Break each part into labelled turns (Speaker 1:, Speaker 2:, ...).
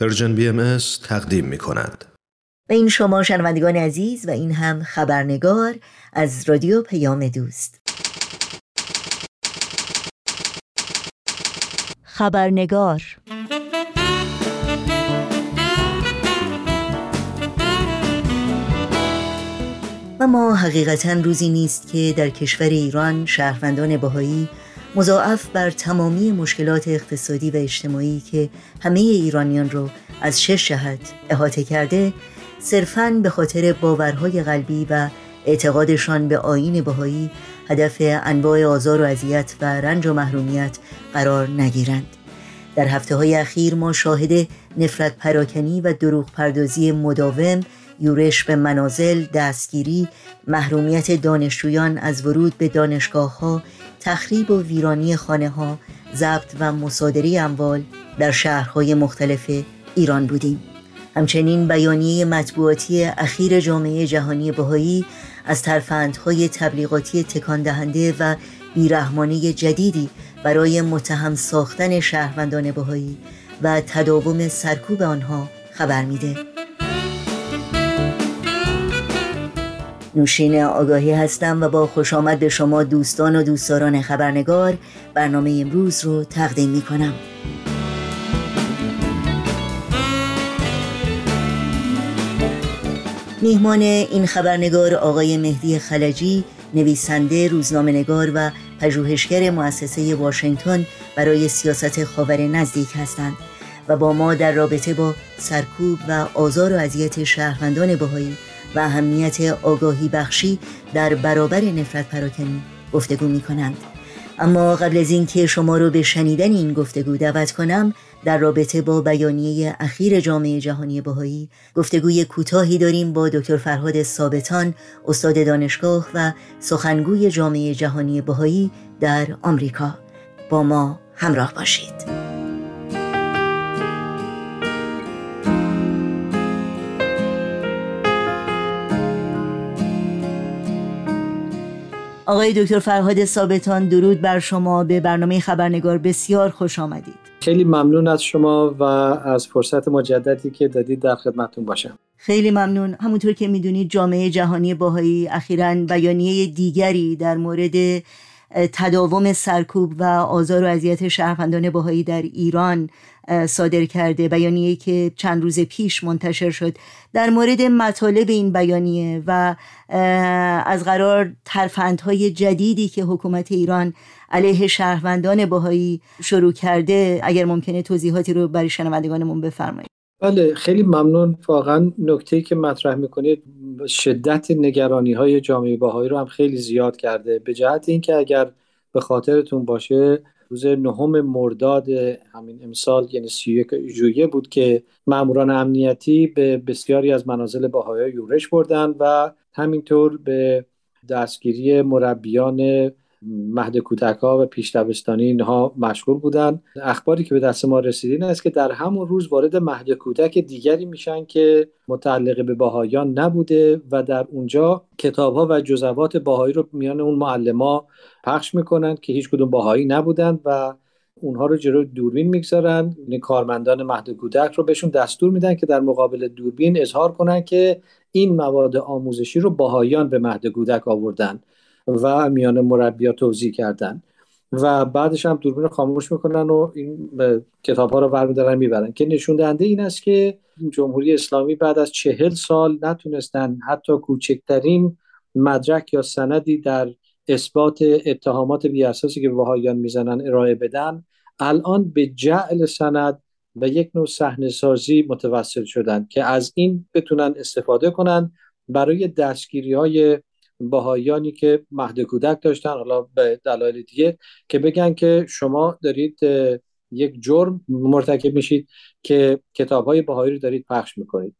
Speaker 1: Persian BM تقدیم می کند.
Speaker 2: و این شما شنوندگان عزیز و این هم خبرنگار از رادیو پیام دوست خبرنگار و ما حقیقتا روزی نیست که در کشور ایران شهروندان بهایی مضاعف بر تمامی مشکلات اقتصادی و اجتماعی که همه ایرانیان رو از شش جهت احاطه کرده صرفاً به خاطر باورهای قلبی و اعتقادشان به آین بهایی هدف انواع آزار و اذیت و رنج و محرومیت قرار نگیرند. در هفته های اخیر ما شاهد نفرت پراکنی و دروغ پردازی مداوم یورش به منازل، دستگیری، محرومیت دانشجویان از ورود به دانشگاه ها، تخریب و ویرانی خانه ها، ضبط و مصادره اموال در شهرهای مختلف ایران بودیم. همچنین بیانیه مطبوعاتی اخیر جامعه جهانی بهایی از ترفندهای تبلیغاتی تکان دهنده و بیرحمانه جدیدی برای متهم ساختن شهروندان بهایی و تداوم سرکوب آنها خبر میده. نوشین آگاهی هستم و با خوش آمد به شما دوستان و دوستداران خبرنگار برنامه امروز رو تقدیم می کنم میهمان این خبرنگار آقای مهدی خلجی نویسنده روزنامه نگار و پژوهشگر مؤسسه واشنگتن برای سیاست خاور نزدیک هستند و با ما در رابطه با سرکوب و آزار و اذیت شهروندان بهایی و اهمیت آگاهی بخشی در برابر نفرت پراکنی گفتگو می کنند. اما قبل از اینکه شما رو به شنیدن این گفتگو دعوت کنم در رابطه با بیانیه اخیر جامعه جهانی بهایی گفتگوی کوتاهی داریم با دکتر فرهاد ثابتان استاد دانشگاه و سخنگوی جامعه جهانی بهایی در آمریکا. با ما همراه باشید. آقای دکتر فرهاد ثابتان درود بر شما. به برنامه خبرنگار بسیار خوش آمدید.
Speaker 3: خیلی ممنون از شما و از فرصت مجددی که دادید در خدمتتون باشم.
Speaker 2: خیلی ممنون. همونطور که می‌دونید جامعه جهانی باهایی اخیرا بیانیه دیگری در مورد تداوم سرکوب و آزار و اذیت شهروندان باهایی در ایران صادر کرده. بیانیه که چند روز پیش منتشر شد. در مورد مطالب این بیانیه و از قرار ترفندهای جدیدی که حکومت ایران علیه شهروندان باهایی شروع کرده اگر ممکنه توضیحاتی رو برای شنوندگانمون بفرمایید.
Speaker 3: بله خیلی ممنون. واقعا نکته که مطرح می‌کنید شدت نگرانی های جامعه باهایی رو هم خیلی زیاد کرده. به جهت اینکه اگر به خاطرتون باشه روز نهم مرداد همین امسال یعنی 31 ژوئیه بود که ماموران امنیتی به بسیاری از منازل باهایی یورش بردن و همینطور به دستگیری مربیان مهد کودک ها و پیش دبستانی اینها مشغول بودن. اخباری که به دست ما رسید این است که در همون روز وارد مهد کودک دیگری میشن که متعلق به باهایان نبوده و در اونجا کتاب ها و جزوات باهایی رو میان اون معلما پخش می‌کنن که هیچ کدوم باهایی نبودن و اونها رو جلوی دوربین می‌گذارن. یعنی کارمندان مهد کودک رو بهشون دستور میدن که در مقابل دوربین اظهار کنن که این مواد آموزشی رو باهایان به مهد کودک آوردن. و میان مربیا توضیح کردن. و بعدش هم دوربین خاموش می‌کنن و این کتاب ها رو برمیدارن می‌برن. که نشون دهنده این است که جمهوری اسلامی بعد از چهل سال نتونستن حتی کوچکترین مدرک یا سندی در اثبات اتهامات بیاساسی که وهایان می‌زنن ارائه بدن الان به جعل سند و یک نوع صحنه سازی متوسل شدن که از این بتونن استفاده کنن برای دستگیری های باهایانی که مهد کودک داشتن حالا به دلایل دیگه که بگن که شما دارید یک جرم مرتکب میشید که کتاب های باهایی رو دارید پخش می‌کنید.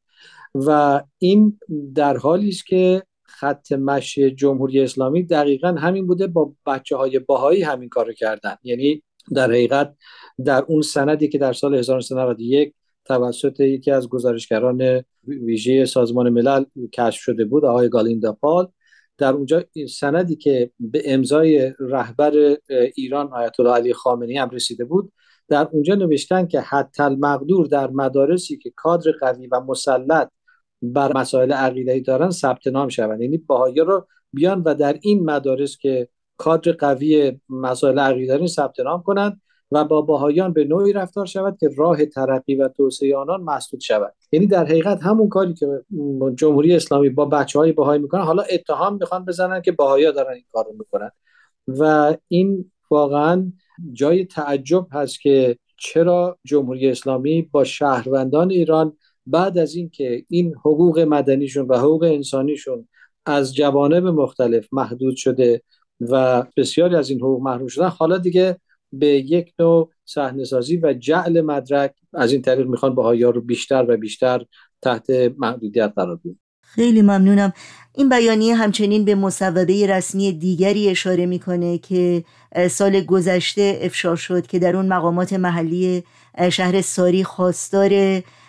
Speaker 3: و این در حالی است که خط مشی جمهوری اسلامی دقیقا همین بوده با بچه های باهایی همین کارو کردن. یعنی در حقیقت در اون سندی که در سال 1991 توسط یکی از گزارشگران ویژه سازمان ملل کشف شده بود آقای گالیندا پال در اونجا سندی که به امضای رهبر ایران آیت الله علی خامنه‌ای هم رسیده بود در اونجا نوشتن که حتی المقدور در مدارسی که کادر قوی و مسلط بر مسائل عقیده‌ای دارن ثبت نام شوند. یعنی باهایی رو بیان و در این مدارس که کادر قوی مسائل عقیده دارن ثبت نام کنند و با باهایان به نوعی رفتار شود که راه ترقی و توسعه آنان مسدود شود. یعنی در حقیقت همون کاری که جمهوری اسلامی با بچه های باهایی می‌کنن حالا اتهام می‌خوان بزنن که باهایی دارن این کارو می‌کنن. و این واقعا جای تعجب هست که چرا جمهوری اسلامی با شهروندان ایران بعد از اینکه این حقوق مدنیشون و حقوق انسانیشون از جوانب مختلف محدود شده و بسیاری از این حقوق محروم شدن حالا دیگه به یک نوع صحنه سازی و جعل مدرک از این طریق می‌خوان باهایا رو بیشتر و بیشتر تحت محدودیت قرار بدن.
Speaker 2: خیلی ممنونم. این بیانیه همچنین به مصوبه رسمی دیگری اشاره می‌کنه که سال گذشته افشا شد که در اون مقامات محلی شهر ساری خواستار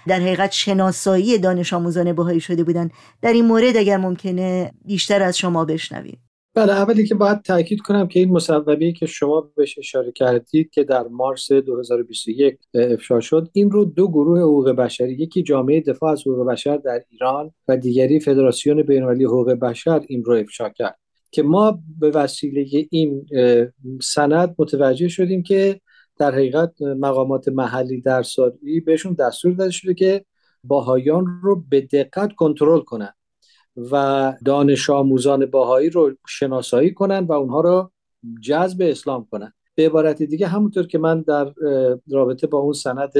Speaker 2: در حقیقت شناسایی دانش آموزان بهایی شده بودن. در این مورد اگر ممکنه بیشتر از شما بشنویم.
Speaker 3: بله اولی که باید تاکید کنم که این مصوبه که شما بهش اشاره کردید که در مارس 2021 افشا شد این رو دو گروه حقوق بشری یکی جامعه دفاع از حقوق بشر در ایران و دیگری فدراسیون بین‌المللی حقوق بشر این رو افشا کرد که ما به وسیله این سند متوجه شدیم که در حقیقت مقامات محلی در ساری بهشون دستور داده شده که باهایان رو به دقت کنترل کنند و دانش آموزان باهایی رو شناسایی کنن و اونها رو جذب اسلام کنن. به عبارت دیگه همونطور که من در رابطه با اون سند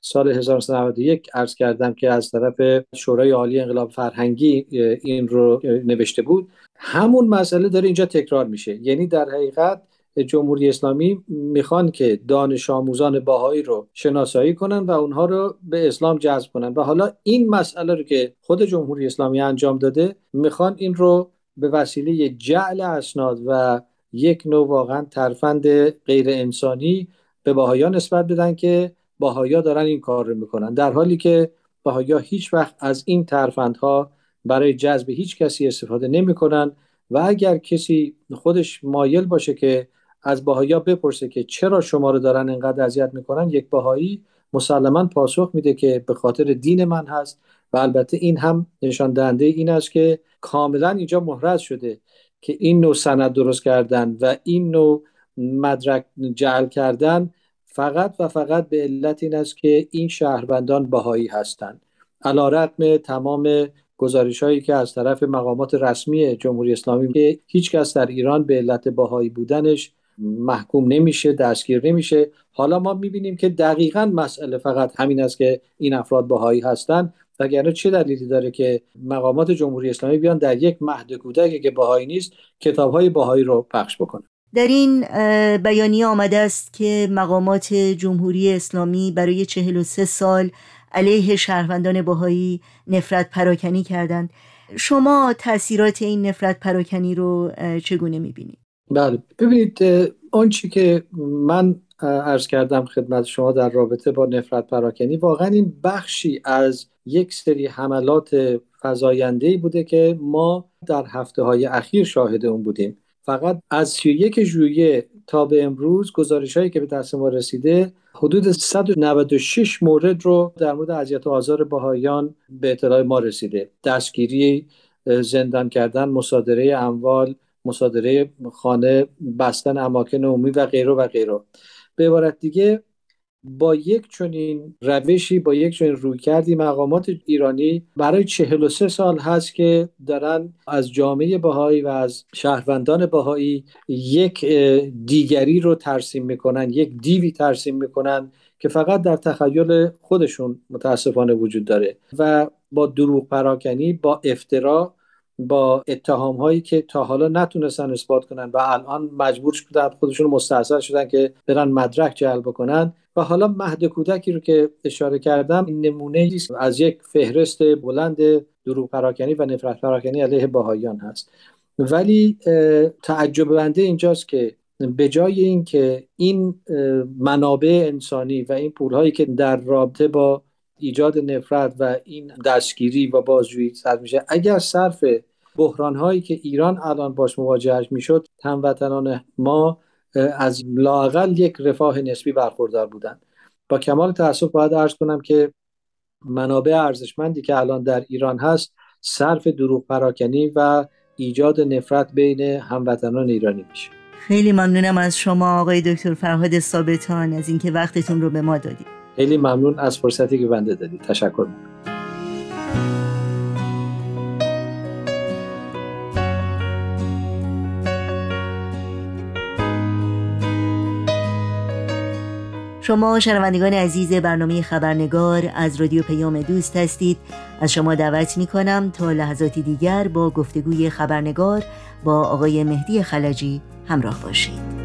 Speaker 3: سال 1991 عرض کردم که از طرف شورای عالی انقلاب فرهنگی این رو نوشته بود همون مسئله داره اینجا تکرار میشه. یعنی در حقیقت جمهوری اسلامی می‌خوان که دانش آموزان باهایی رو شناسایی کنن و اونها رو به اسلام جذب کنن. و حالا این مسئله رو که خود جمهوری اسلامی انجام داده می‌خوان این رو به وسیله جعل اسناد و یک نوع واقعا ترفند غیر انسانی به باهایا نسبت بدن که باهایا دارن این کار رو می‌کنن. در حالی که باهایا هیچ وقت از این ترفندها برای جذب هیچ کسی استفاده نمی‌کنن و اگر کسی خودش مایل باشه که از باهایا بپرسه که چرا شما رو دارن اینقدر اذیت می‌کنن یک باهایی مسلما پاسخ میده که به خاطر دین من هست و البته این هم نشان دهنده این است که کاملا اینجا محرز شده که این نوع سند درست کردن و این نوع مدرک جعل کردن فقط و فقط به علت این است که این شهروندان باهایی هستند علا رقم تمام گزارش هایی که از طرف مقامات رسمی جمهوری اسلامی که هیچ کس در ایران به علت باهایی بودنش محکوم نمیشه دستگیر نمیشه. حالا ما می‌بینیم که دقیقا مسئله فقط همین است که این افراد باهایی هستند وگرنه چه دلیلی داره که مقامات جمهوری اسلامی بیان در یک مهد کودکی که باهایی نیست کتاب های باهایی رو پخش بکنه
Speaker 2: در این بیانیه آمده است که مقامات جمهوری اسلامی برای 43 سال علیه شهروندان باهایی نفرت پراکنی کردند. شما تاثیرات این نفرت پراکنی رو چگونه می‌بینید؟
Speaker 3: بله. ببینید آنچه که من عرض کردم خدمت شما در رابطه با نفرت پراکنی واقعا این بخشی از یک سری حملات فضاینده بوده که ما در هفته های اخیر شاهد اون بودیم. فقط از 31 ژوئیه تا به امروز گزارش هایی که به دست ما رسیده حدود 196 مورد رو در مورد اذیت و آزار باهایان به اطلاع ما رسیده. دستگیری زندان کردن مصادره اموال مصادره خانه بستن اماکن عمومی و غیره و غیره. به عبارت دیگه با یک چنین روشی با یک چنین روی کردی مقامات ایرانی برای 43 سال هست که دارن از جامعه بهایی و از شهروندان بهایی یک دیگری رو ترسیم می‌کنن یک دیوی ترسیم می‌کنن که فقط در تخیل خودشون متاسفانه وجود داره و با دروغ پراکنی با افترا با اتهام هایی که تا حالا نتونستن اثبات کنن و الان مجبور شدن خودشون مستحصل شدن که برن مدرک جلب کنن. و حالا مهد کودکی رو که اشاره کردم این نمونه از یک فهرست بلند دروغ پراکنی و نفرت پراکنی علیه باهایان هست. ولی تعجب بنده اینجاست که به جای اینکه این منابع انسانی و این پولهایی که در رابطه با ایجاد نفرت و این دستگیری و بازجویی صرف میشه اگر صرف بحران هایی که ایران الان باش مواجهش می‌شد هموطنان ما از لاقل یک رفاه نسبی برخوردار بودن با کمال تاسف باید ارز کنم که منابع ارزشمندی که الان در ایران هست صرف دروغ پراکنی و ایجاد نفرت بین هموطنان ایرانی میشه.
Speaker 2: خیلی ممنونم از شما آقای دکتر فرهاد ثابتان از اینکه وقتتون رو به ما دادید.
Speaker 3: خیلی ممنون از فرصتی که بنده دادید. تشکر می‌کنم.
Speaker 2: شما شنوندگان عزیز برنامه خبرنگار از رادیو پیام دوست هستید. از شما دعوت می کنم تا لحظاتی دیگر با گفتگوی خبرنگار با آقای مهدی خلجی همراه باشید.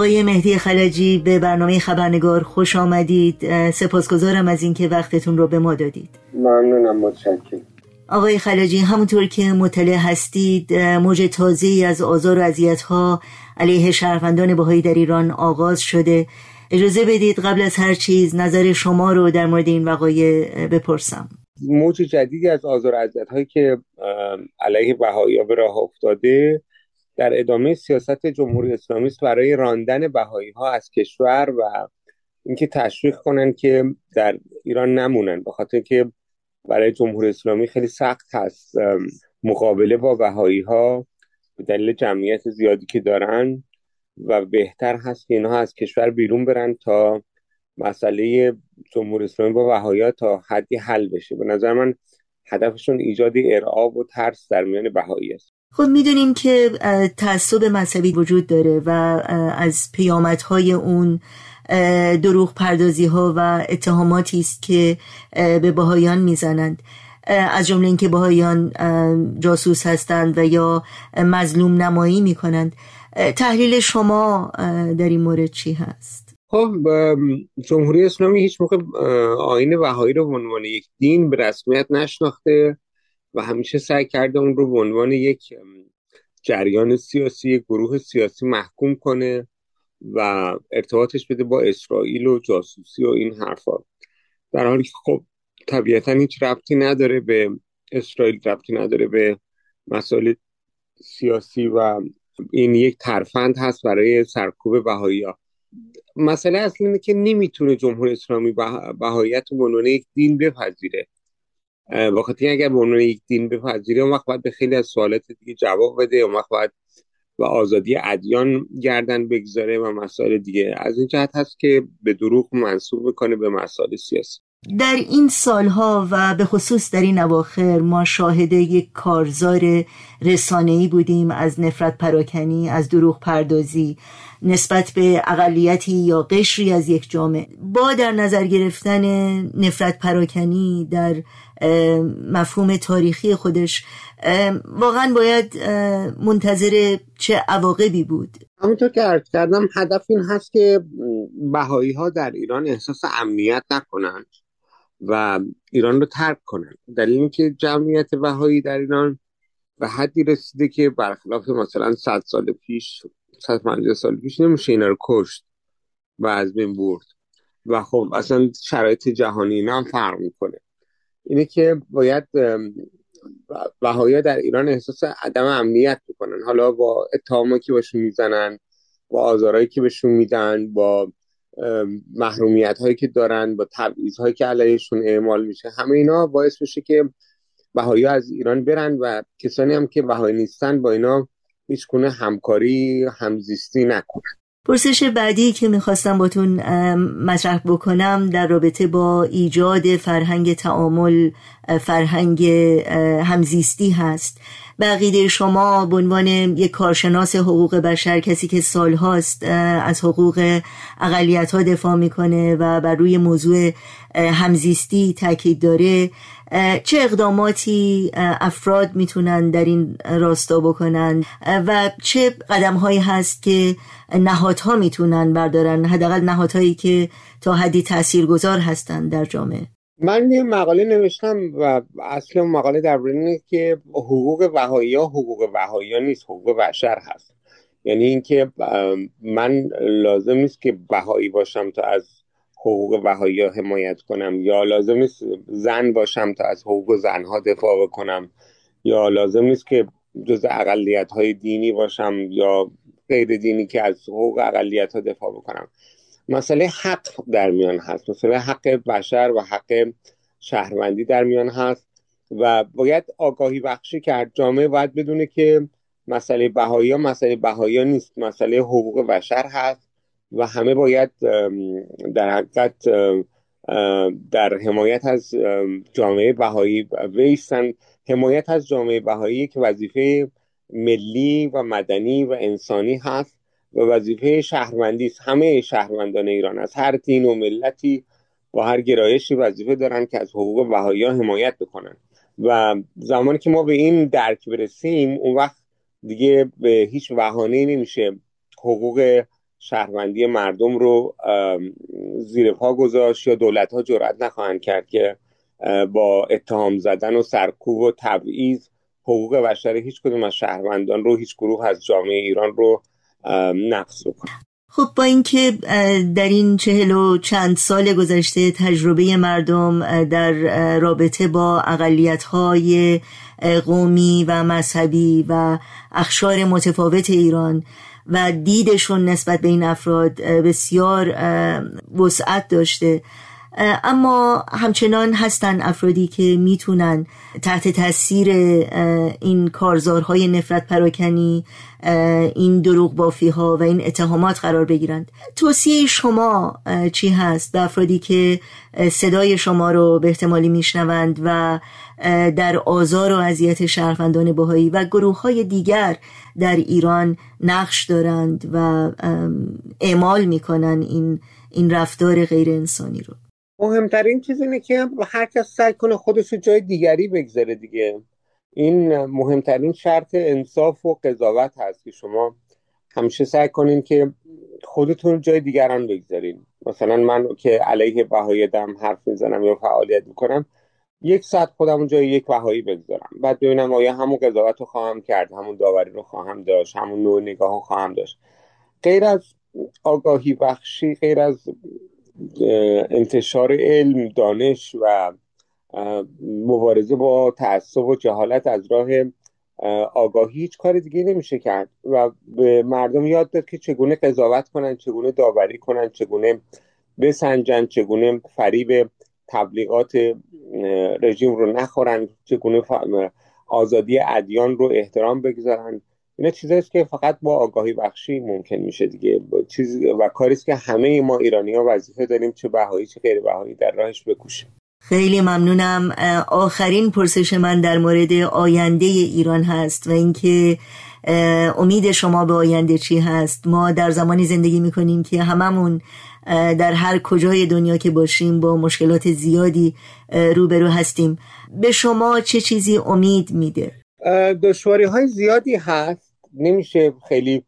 Speaker 2: آقای مهدی خلجی به برنامه خبرنگار خوش آمدید. سپاسگزارم از اینکه وقتتون رو به ما دادید.
Speaker 4: ممنونم متشکرم.
Speaker 2: آقای خلجی همونطور که مطلع هستید موج تازه از آزار و ها علیه شهروندان بهایی در ایران آغاز شده. اجازه بدید قبل از هر چیز نظر شما رو در مورد این وقایع بپرسم.
Speaker 4: موج جدیدی از آزار و هایی که علیه بهایی به راه افتاده در ادامه سیاست جمهوری اسلامی است برای راندن بهایی ها از کشور و اینکه تشویق کنن که در ایران نمونن. به خاطر که برای جمهوری اسلامی خیلی سخت هست مقابله با بهایی ها به دلیل جمعیت زیادی که دارن و بهتر هست که اینها از کشور بیرون برن تا مسئله جمهوری اسلامی با بهایی تا حدی حل بشه. به نظر من هدفشون ایجاد ارعاب و ترس در میان بهایی است.
Speaker 2: خب می‌دونیم که تعصب مذهبی وجود داره و از پیامدهای اون دروغ پردازی ها و اتهاماتی است که به باهایان می‌زنند. از جمله اینکه باهایان جاسوس هستند و یا مظلوم نمایی می‌کنند. تحلیل شما در این مورد چی هست؟
Speaker 4: خب جمهوری اسلامی هیچ موقع آین بهایی رو به عنوان یک دین به رسمیت نشناخته. و همیشه سعی کرده اون رو به عنوان یک جریان سیاسی یک گروه سیاسی محکوم کنه و ارتباطش بده با اسرائیل و جاسوسی و این حرفا. در حالی که خب طبیعتا هیچ ربطی نداره به اسرائیل ربطی نداره به مسائل سیاسی و این یک ترفند هست برای سرکوب بهایی ها. مسئله اصلی اینه که نمی‌تونه جمهوری اسلامی بهاییت به عنوان یک دین بپذیره. وقتی اگر به عنوان یک دین بپذیره اون وقت باید به خیلی از سوالات دیگه جواب بده اون وقت باید و آزادی ادیان گردن بگذاره و مسائل دیگه. از این جهت هست که به دروغ منصوب می‌کنه به مسائل سیاسی.
Speaker 2: در این سالها و به خصوص در این اواخر ما شاهد یک کارزار رسانه‌ای بودیم از نفرت پراکنی از دروغ پردازی نسبت به اقلیتی یا قشری از یک جامعه. با در نظر گرفتن نفرت پراکنی در مفهوم تاریخی خودش واقعا باید منتظر چه عواقبی بود.
Speaker 4: همونطور که عرض کردم هدف این هست که بهایی ها در ایران احساس امنیت نکنند و ایران رو ترک کنند. دلیل اینکه جمعیت بهایی در ایران به حدی رسیده که برخلاف مثلا 100 سال پیش 150 سال پیش نمیشه اینا رو کشت و از بین برد. و خب اصلا شرایط جهانی اینا هم فرق می‌کنه. اینه که باید بهایی در ایران احساس عدم امنیت بکنن. حالا با اتهامی که بهشون می‌زنن با آزارهایی که بهشون میدن با محرومیت هایی که دارن با تبعیض هایی که علیهشون اعمال میشه همه اینا باعث بشه که بهایی از ایران برن و کسانی هم که بهایی نیستن با اینا هیچ همکاری همزیستی نکنن.
Speaker 2: پرسش بعدی که می‌خواستم باتون مطرح بکنم در رابطه با ایجاد فرهنگ تعامل فرهنگ همزیستی هست. بقیده شما به عنوان یک کارشناس حقوق بشر کسی که سالهاست از حقوق اقلیت ها دفاع می‌کنه و بر روی موضوع همزیستی تاکید داره چه اقداماتی افراد می‌تونن در این راستا بکنن؟ و چه قدم هایی هست که نهادها می‌تونن بردارن؟ حداقل نهادهایی که تا حدی تاثیرگذار هستن در جامعه.
Speaker 4: من یه مقاله نوشتم و اصل مقاله در اینه که حقوق وهایی ها حقوق وهایی ها نیست حقوق بشر هست. یعنی اینکه من لازم نیست که بهایی باشم تا از حقوق وهایی ها حمایت کنم یا لازم نیست زن باشم تا از حقوق زنها دفاع کنم یا لازم نیست که جز اقلیت های دینی باشم یا غیر دینی که از حقوق اقلیت ها دفاع بکنم. مسئله حق در میان هست. مسئله حق بشر و حق شهروندی در میان هست و باید آگاهی بخشی کرد. جامعه باید بدونه که مسئله بهایی ها مسئله بهایی ها نیست. مسئله حقوق بشر هست و همه باید در حقیقت در حمایت از جامعه بهایی ویستن. حمایت از جامعه بهایی که وظیفه ملی و مدنی و انسانی هست. و وظیفه شهروندی است. همه شهروندان ایران از هر دین و ملتی با هر گرایشی وظیفه دارن که از حقوق بهایی حمایت بکنن. و زمانی که ما به این درک برسیم اون وقت دیگه به هیچ وهانه نمیشه حقوق شهروندی مردم رو زیر پا گذاشت یا دولت ها جرأت نخواهند کرد که با اتهام زدن و سرکوب و تبعیض حقوق بشر هیچ کدوم از شهروندان رو هیچ گروه از جامعه ایران رو نقص بکنه.
Speaker 2: خب با اینکه در این چهل و چند سال گذشته تجربه مردم در رابطه با اقلیت قومی و مذهبی و اخشار متفاوت ایران و دیدشون نسبت به این افراد بسیار وسعت داشته اما همچنان هستن افرادی که می‌تونن تحت تاثیر این کارزارهای نفرت پراکنی این دروغ بافی ها و این اتهامات قرار بگیرند. توصیه شما چی هست؟ به افرادی که صدای شما رو به احتمالی میشنوند و در آزار و اذیت شهروندان بهایی و گروه های دیگر در ایران نقش دارند و اعمال می‌کنن این این رفتار غیر انسانی رو.
Speaker 4: مهمترین چیز اینه که هر کس سعی کنه خودش رو جای دیگری بگذاره دیگه. این مهمترین شرط انصاف و قضاوت هست که شما همیشه سعی کنین که خودتون جای دیگران بگذارین. مثلا من که علیه بهایی دم حرف می‌زنم یا فعالیت می‌کنم یک ساعت خودم جای یک بهایی بگذارم. بعد ببینم آیا همون قضاوت رو خواهم کرد همون داوری رو خواهم داشت همون نوع نگاه رو خواهم داشت. غیر از آگاهی بخشی غیر از انتشار علم دانش و مبارزه با تعصب و جهالت از راه آگاهی هیچ کار دیگه نمیشه کرد و به مردم یاد داد که چگونه قضاوت کنن چگونه داوری کنن چگونه بسنجن چگونه فریب تبلیغات رژیم رو نخورن چگونه آزادی ادیان رو احترام بگذارن. اینا چیزاییست که فقط با آگاهی بخشی ممکن میشه دیگه. چیز و کاری که همه ما ایرانی ها وظیفه داریم چه بهایی چه غیر بهایی در راهش بکوشیم.
Speaker 2: خیلی ممنونم. آخرین پرسش من در مورد آینده ایران هست و اینکه امید شما به آینده چی هست؟ ما در زمانی زندگی می‌کنیم که هممون در هر کجای دنیا که باشیم با مشکلات زیادی روبرو هستیم. به شما چه چیزی امید میده؟
Speaker 4: دشواری های زیادی هست. نمیشه خیلی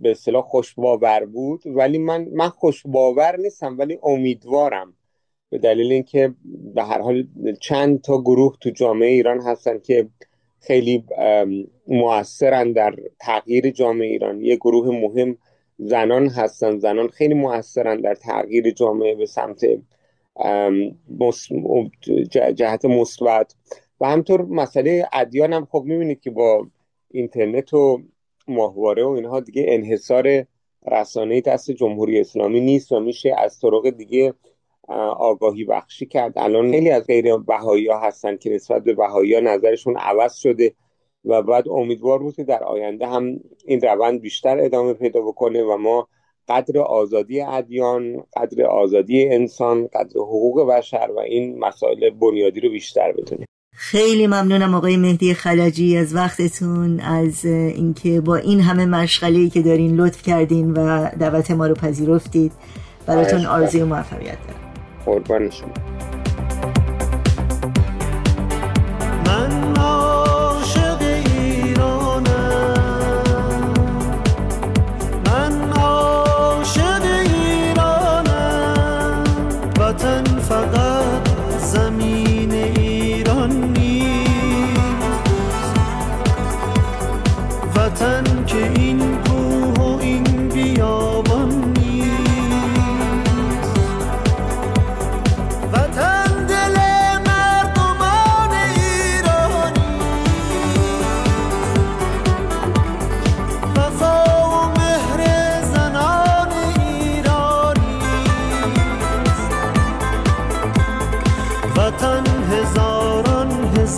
Speaker 4: به اصطلاح خوشباور بود ولی من من خوشباور نیستم ولی امیدوارم. به دلیل اینکه به هر حال چند تا گروه تو جامعه ایران هستن که خیلی موثرن در تغییر جامعه ایران. یه گروه مهم زنان هستن زنان خیلی موثرن در تغییر جامعه به سمت جهت مثبت. و همطور مسئله ادیان هم خب می‌بینید که با اینترنت و ماهواره و اینها دیگه انحصار رسانه دست جمهوری اسلامی نیست و میشه از طرق دیگه آگاهی بخشی کرد. الان خیلی از غیر بهایی ها هستن که نسبت به بهایی ها نظرشون عوض شده و بعد امیدوار بود که در آینده هم این روند بیشتر ادامه پیدا بکنه و ما قدر آزادی ادیان قدر آزادی انسان قدر حقوق بشر و این مسائل بنیادی رو بیشتر بدونیم
Speaker 2: خیلی ممنونم آقای مهدی خلجی از وقتتون از اینکه با این همه مشغله که دارین لطف کردین و دعوت ما رو پذیرفتید. براتون آرزوی موفقیت دارم.
Speaker 4: قربان شما.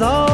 Speaker 5: all